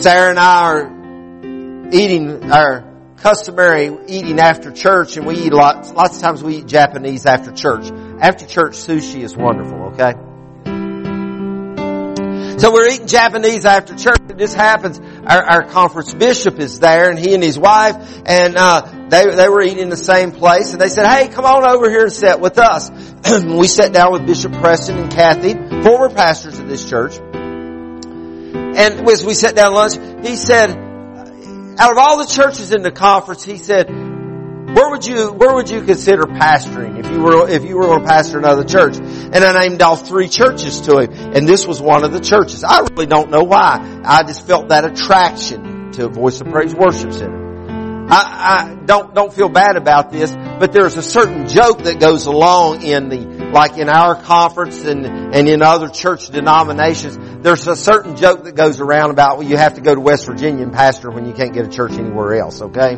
Sarah and I are eating our customary eating after church and we eat lots, lots of times we eat Japanese after church. After church sushi is wonderful, okay? So we're eating Japanese after church. This happens. Our, our conference bishop is there, and he and his wife, and uh, they they were eating in the same place, and they said, "Hey, come on over here and sit with us." we sat down with Bishop Preston and Kathy, former pastors of this church, and as we sat down lunch, he said, "Out of all the churches in the conference, he said." Where would you, where would you consider pastoring if you were, if you were going to pastor another church? And I named off three churches to him, and this was one of the churches. I really don't know why. I just felt that attraction to Voice of Praise Worship Center. I, I don't don't feel bad about this, but there's a certain joke that goes along in the like in our conference and and in other church denominations. There's a certain joke that goes around about well, you have to go to West Virginia and pastor when you can't get a church anywhere else. Okay.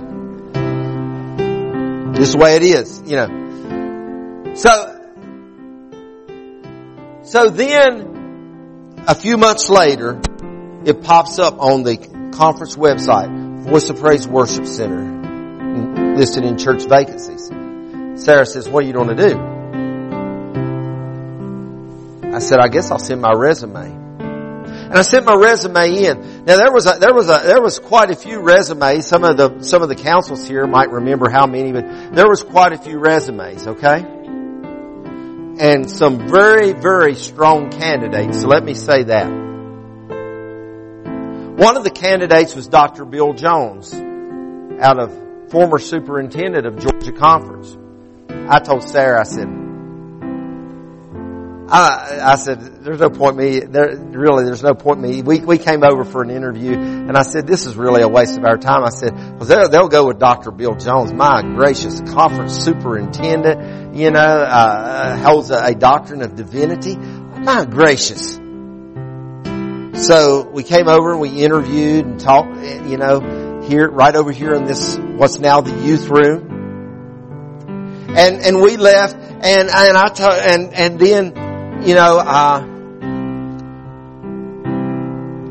Just the way it is, you know. So, so then, a few months later, it pops up on the conference website, Voice of Praise Worship Center, listed in church vacancies. Sarah says, what are you going to do? I said, I guess I'll send my resume. And I sent my resume in. Now there was a, there was a, there was quite a few resumes. Some of the, some of the councils here might remember how many, but there was quite a few resumes, okay? And some very, very strong candidates. So let me say that. One of the candidates was Dr. Bill Jones out of former superintendent of Georgia Conference. I told Sarah, I said, I, I said, there's no point me, there, really, there's no point me. We, we came over for an interview and I said, this is really a waste of our time. I said, well, they'll, they'll go with Dr. Bill Jones. My gracious, conference superintendent, you know, uh, holds a, a doctrine of divinity. My gracious. So we came over we interviewed and talked, you know, here, right over here in this, what's now the youth room. And, and we left and, and I, told, and, and then you know, uh,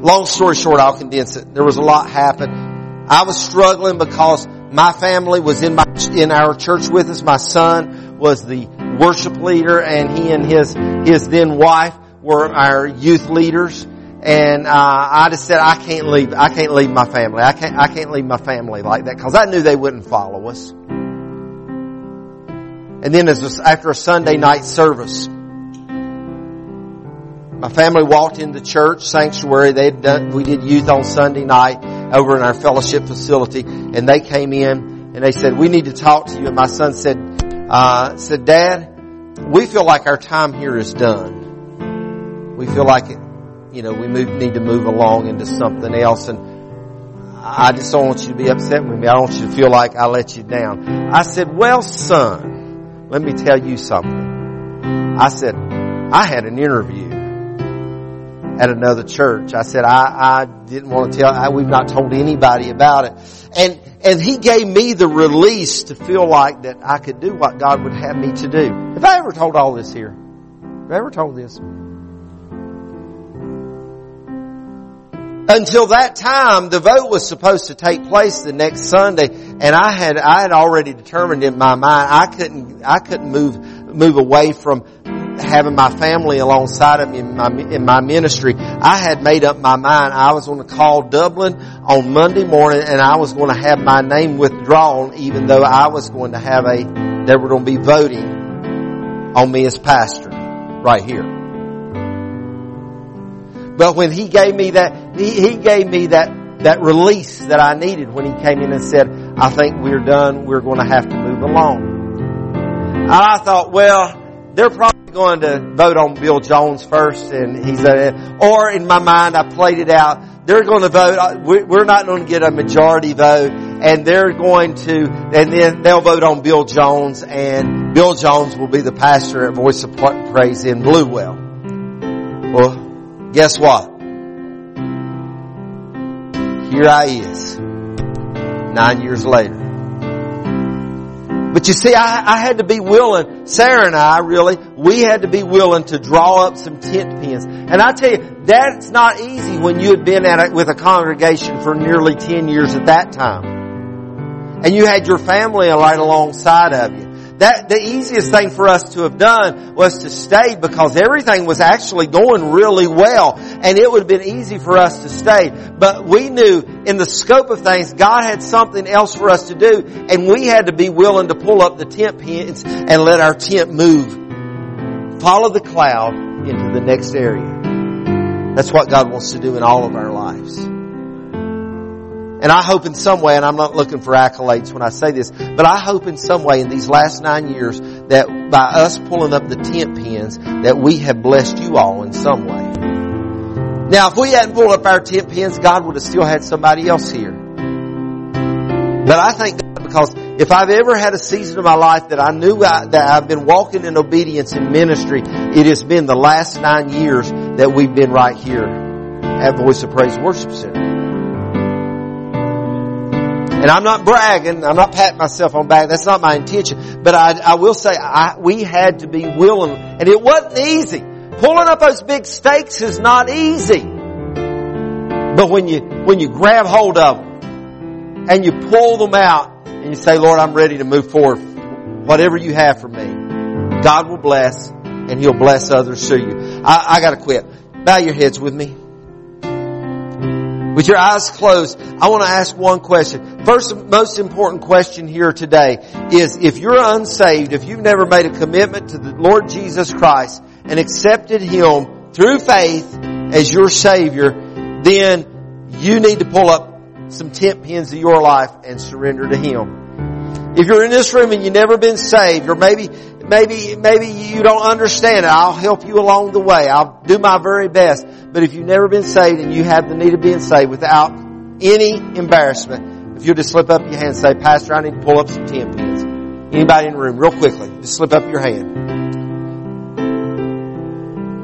long story short, I'll condense it. There was a lot happen. I was struggling because my family was in my, in our church with us. My son was the worship leader and he and his, his then wife were our youth leaders. And, uh, I just said, I can't leave, I can't leave my family. I can't, I can't leave my family like that because I knew they wouldn't follow us. And then as after a Sunday night service, my family walked in the church sanctuary. They done, we did youth on Sunday night over in our fellowship facility and they came in and they said, we need to talk to you. And my son said, uh, said, dad, we feel like our time here is done. We feel like it, you know, we move, need to move along into something else. And I just don't want you to be upset with me. I don't want you to feel like I let you down. I said, well, son, let me tell you something. I said, I had an interview at another church. I said, I, I didn't want to tell, I, we've not told anybody about it. And, and he gave me the release to feel like that I could do what God would have me to do. Have I ever told all this here? Have I ever told this? Until that time, the vote was supposed to take place the next Sunday, and I had I had already determined in my mind I couldn't I couldn't move move away from having my family alongside of me in my, in my ministry. I had made up my mind. I was going to call Dublin on Monday morning, and I was going to have my name withdrawn, even though I was going to have a they were going to be voting on me as pastor right here. But when he gave me that, he, he gave me that, that release that I needed when he came in and said, I think we're done. We're going to have to move along. I thought, well, they're probably going to vote on Bill Jones first and he said, or in my mind I played it out. They're going to vote, we're not going to get a majority vote and they're going to, and then they'll vote on Bill Jones and Bill Jones will be the pastor at Voice of Praise in Bluewell. Well, Guess what? Here I is. Nine years later. But you see, I, I, had to be willing, Sarah and I really, we had to be willing to draw up some tent pins. And I tell you, that's not easy when you had been at it with a congregation for nearly 10 years at that time. And you had your family right alongside of you. That, the easiest thing for us to have done was to stay because everything was actually going really well and it would have been easy for us to stay. But we knew in the scope of things, God had something else for us to do and we had to be willing to pull up the tent pins and let our tent move. Follow the cloud into the next area. That's what God wants to do in all of our lives. And I hope in some way, and I'm not looking for accolades when I say this, but I hope in some way in these last nine years that by us pulling up the tent pins that we have blessed you all in some way. Now, if we hadn't pulled up our tent pins, God would have still had somebody else here. But I thank God because if I've ever had a season of my life that I knew I, that I've been walking in obedience in ministry, it has been the last nine years that we've been right here at Voice of Praise Worship Center. And I'm not bragging. I'm not patting myself on back. That's not my intention. But I, I will say I, we had to be willing, and it wasn't easy. Pulling up those big stakes is not easy. But when you when you grab hold of them and you pull them out and you say, Lord, I'm ready to move forward. Whatever you have for me, God will bless and He'll bless others through you. I, I got to quit. Bow your heads with me. With your eyes closed, I want to ask one question. First, most important question here today is if you're unsaved, if you've never made a commitment to the Lord Jesus Christ and accepted Him through faith as your Savior, then you need to pull up some tent pins of your life and surrender to Him. If you're in this room and you've never been saved, or maybe maybe, maybe you don't understand it. I'll help you along the way. I'll do my very best. But if you've never been saved and you have the need of being saved without any embarrassment, if you'll just slip up your hand and say, Pastor, I need to pull up some tent pins. Anybody in the room, real quickly, just slip up your hand.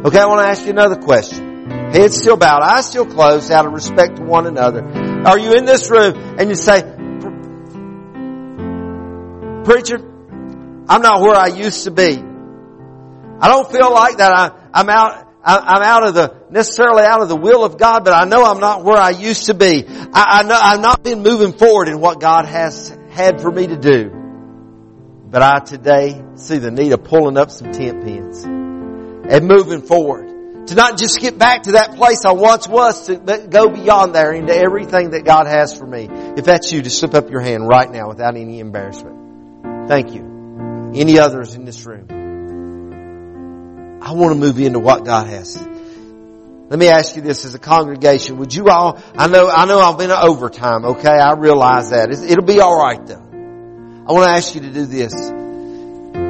Okay, I want to ask you another question. Heads still bowed, eyes still closed out of respect to one another. Are you in this room and you say, Preacher, I'm not where I used to be. I don't feel like that I, I'm out, I'm out of the, necessarily out of the will of God, but I know I'm not where I used to be. I, I know I've not been moving forward in what God has had for me to do. But I today see the need of pulling up some tent pins and moving forward. To not just get back to that place I once was, to go beyond there into everything that God has for me. If that's you, just slip up your hand right now without any embarrassment. Thank you. Any others in this room? I want to move into what God has. Let me ask you this as a congregation. Would you all, I know, I know I've been overtime, okay? I realize that. It'll be alright though. I want to ask you to do this.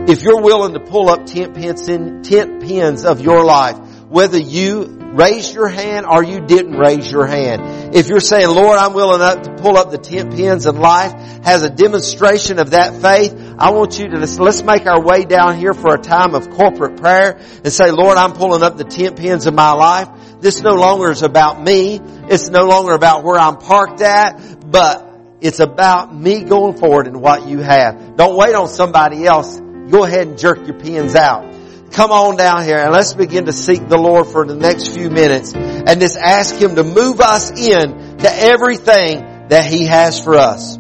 If you're willing to pull up tent pins, in, tent pins of your life, whether you raised your hand or you didn't raise your hand. If you're saying, Lord, I'm willing to pull up the tent pins of life, has a demonstration of that faith, I want you to, let's make our way down here for a time of corporate prayer and say, Lord, I'm pulling up the tent pins of my life. This no longer is about me. It's no longer about where I'm parked at, but it's about me going forward in what you have. Don't wait on somebody else. Go ahead and jerk your pins out. come on down here and let's begin to seek the Lord for the next few minutes and just ask Him to move us in to everything that He has for us.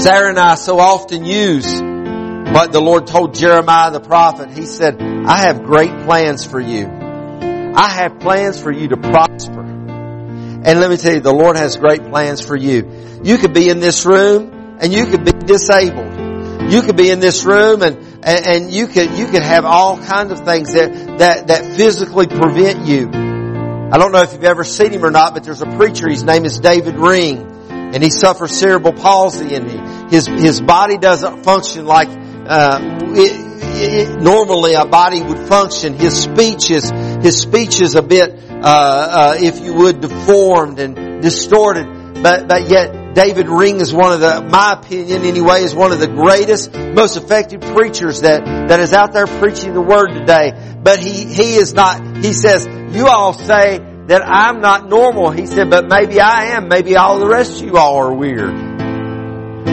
Sarah and I so often use But the Lord told Jeremiah the prophet. He said, I have great plans for you. I have plans for you to prosper. And let me tell you, the Lord has great plans for you. You could be in this room and you could be disabled. You could be in this room and, and, and you could, you could have all kinds of things that, that, that physically prevent you. I don't know if you've ever seen him or not, but there's a preacher, his name is David Ring, and he suffers cerebral palsy and his, his body doesn't function like, uh, it, it, normally a body would function. His speech is, his speech is a bit, uh, uh, if you would, deformed and distorted, but, but yet David Ring is one of the, my opinion anyway, is one of the greatest, most effective preachers that, that is out there preaching the word today. But he, he is not, he says, you all say that I'm not normal. He said, but maybe I am. Maybe all the rest of you all are weird.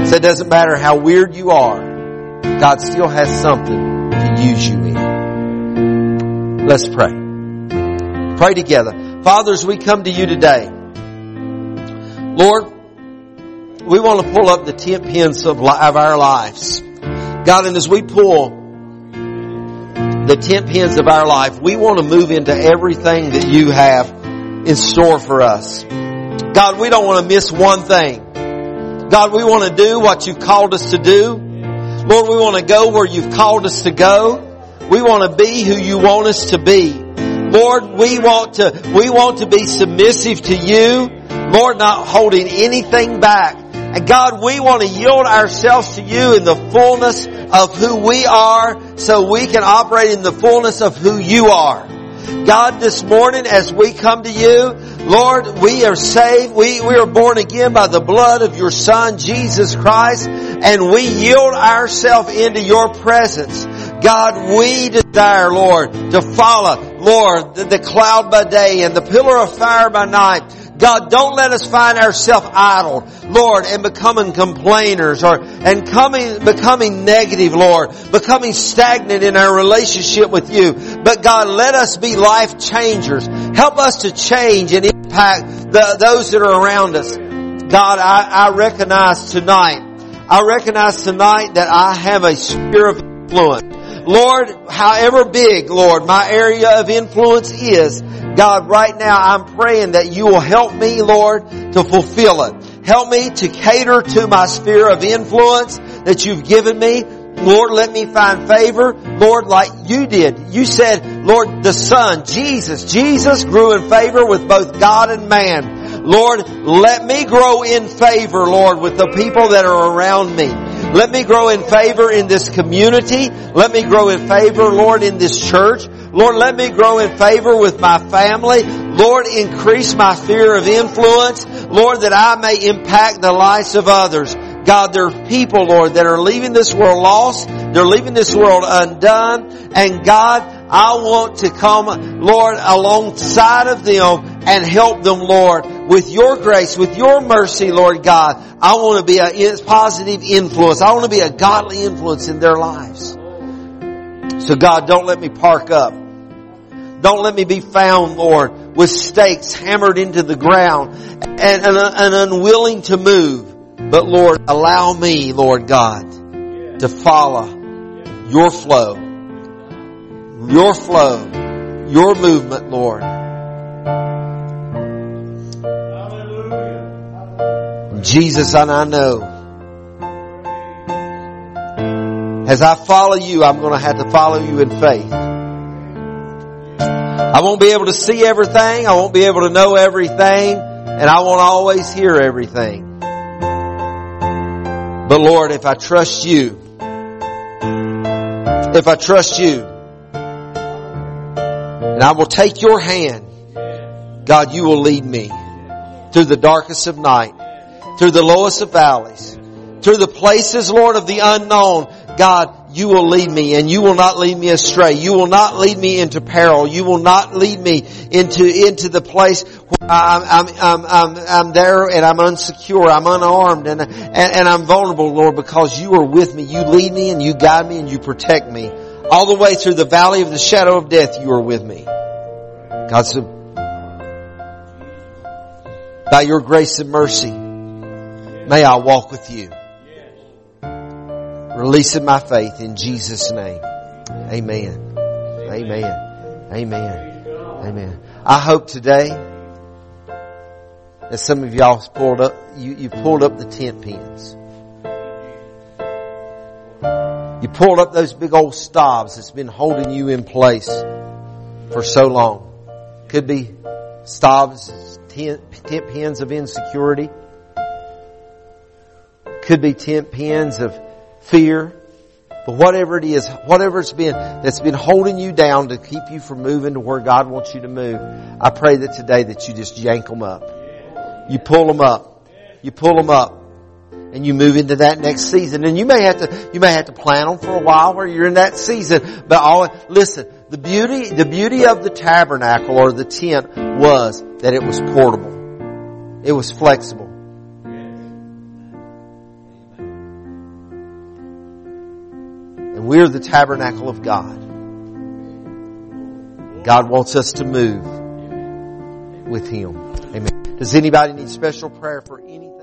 So it doesn't matter how weird you are. God still has something to use you in. Let's pray. Pray together. Fathers, we come to you today. Lord, we want to pull up the tent pins of, of our lives. God, and as we pull the tent pins of our life, we want to move into everything that you have in store for us. God, we don't want to miss one thing. God, we want to do what you've called us to do. Lord, we want to go where you've called us to go. We want to be who you want us to be. Lord, we want to, we want to be submissive to you. Lord, not holding anything back. And God, we want to yield ourselves to you in the fullness of who we are so we can operate in the fullness of who you are. God, this morning as we come to you, Lord, we are saved. We, we are born again by the blood of your Son, Jesus Christ, and we yield ourselves into your presence. God, we desire, Lord, to follow, Lord, the, the cloud by day and the pillar of fire by night. God, don't let us find ourselves idle, Lord, and becoming complainers or, and coming, becoming negative, Lord, becoming stagnant in our relationship with you. But God, let us be life changers. Help us to change and impact the, those that are around us. God, I, I recognize tonight, I recognize tonight that I have a sphere of influence. Lord, however big, Lord, my area of influence is, God, right now I'm praying that you will help me, Lord, to fulfill it. Help me to cater to my sphere of influence that you've given me. Lord, let me find favor. Lord, like you did. You said, Lord, the Son, Jesus, Jesus grew in favor with both God and man. Lord, let me grow in favor, Lord, with the people that are around me. Let me grow in favor in this community. Let me grow in favor, Lord, in this church. Lord, let me grow in favor with my family. Lord, increase my sphere of influence. Lord, that I may impact the lives of others. God, there are people, Lord, that are leaving this world lost. They're leaving this world undone. And God, I want to come, Lord, alongside of them and help them, Lord, with your grace, with your mercy, Lord God. I want to be a positive influence. I want to be a godly influence in their lives. So God, don't let me park up. Don't let me be found, Lord, with stakes hammered into the ground and, and, and unwilling to move. But Lord, allow me, Lord God, to follow your flow, your flow, your movement, Lord. Jesus, and I know as I follow you, I'm going to have to follow you in faith. I won't be able to see everything. I won't be able to know everything. And I won't always hear everything. But Lord, if I trust you, if I trust you, and I will take your hand, God, you will lead me through the darkest of night through the lowest of valleys, through the places, Lord, of the unknown. God, you will lead me and you will not lead me astray. You will not lead me into peril. You will not lead me into, into the place where I'm, I'm, I'm, I'm, I'm there and I'm unsecure. I'm unarmed and, and, and I'm vulnerable, Lord, because you are with me. You lead me and you guide me and you protect me. All the way through the valley of the shadow of death, you are with me. God, so by your grace and mercy, may I walk with you. Releasing my faith in Jesus' name. Amen. Amen. Amen. Amen. I hope today that some of y'all pulled up, you, you pulled up the tent pins. You pulled up those big old stobs that's been holding you in place for so long. Could be stobs, tent, tent pins of insecurity. Could be tent pins of fear. But whatever it is, whatever it's been that's been holding you down to keep you from moving to where God wants you to move, I pray that today that you just yank them up. You pull them up. You pull them up. And you move into that next season. And you may have to, you may have to plan them for a while where you're in that season. But all, listen, the beauty, the beauty of the tabernacle or the tent was that it was portable. It was flexible. We're the tabernacle of God. God wants us to move with Him. Amen. Does anybody need special prayer for anything?